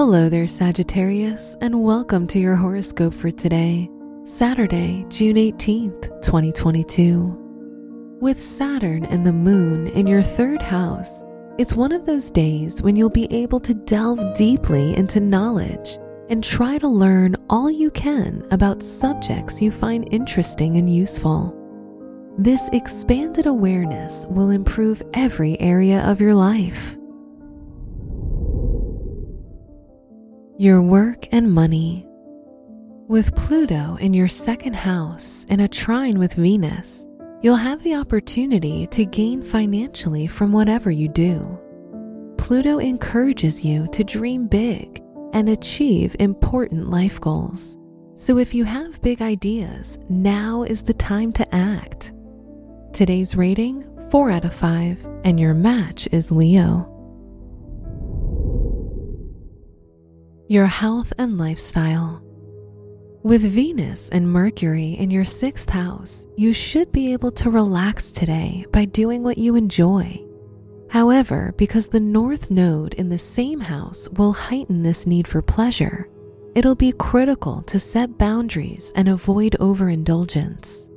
Hello there, Sagittarius, and welcome to your horoscope for today, Saturday, June 18th, 2022. With Saturn and the Moon in your third house, it's one of those days when you'll be able to delve deeply into knowledge and try to learn all you can about subjects you find interesting and useful. This expanded awareness will improve every area of your life. Your work and money. With Pluto in your second house in a trine with Venus, you'll have the opportunity to gain financially from whatever you do. Pluto encourages you to dream big and achieve important life goals. So if you have big ideas, now is the time to act. Today's rating 4 out of 5, and your match is Leo. Your health and lifestyle. With Venus and Mercury in your sixth house, you should be able to relax today by doing what you enjoy. However, because the North Node in the same house will heighten this need for pleasure, it'll be critical to set boundaries and avoid overindulgence.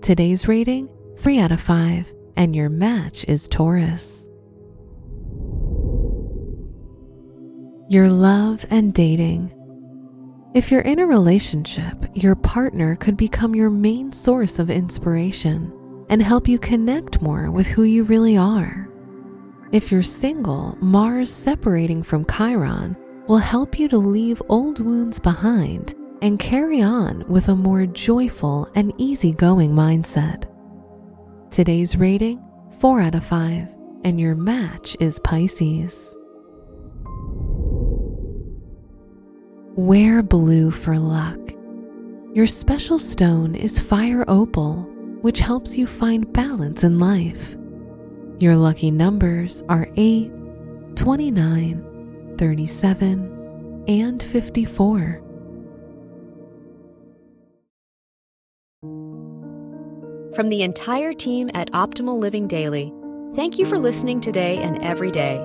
Today's rating 3 out of 5, and your match is Taurus. Your love and dating. If you're in a relationship, your partner could become your main source of inspiration and help you connect more with who you really are. If you're single, Mars separating from Chiron will help you to leave old wounds behind and carry on with a more joyful and easygoing mindset. Today's rating 4 out of 5, and your match is Pisces. Wear blue for luck. Your special stone is fire opal, which helps you find balance in life. Your lucky numbers are 8, 29, 37, and 54. From the entire team at Optimal Living Daily, thank you for listening today and every day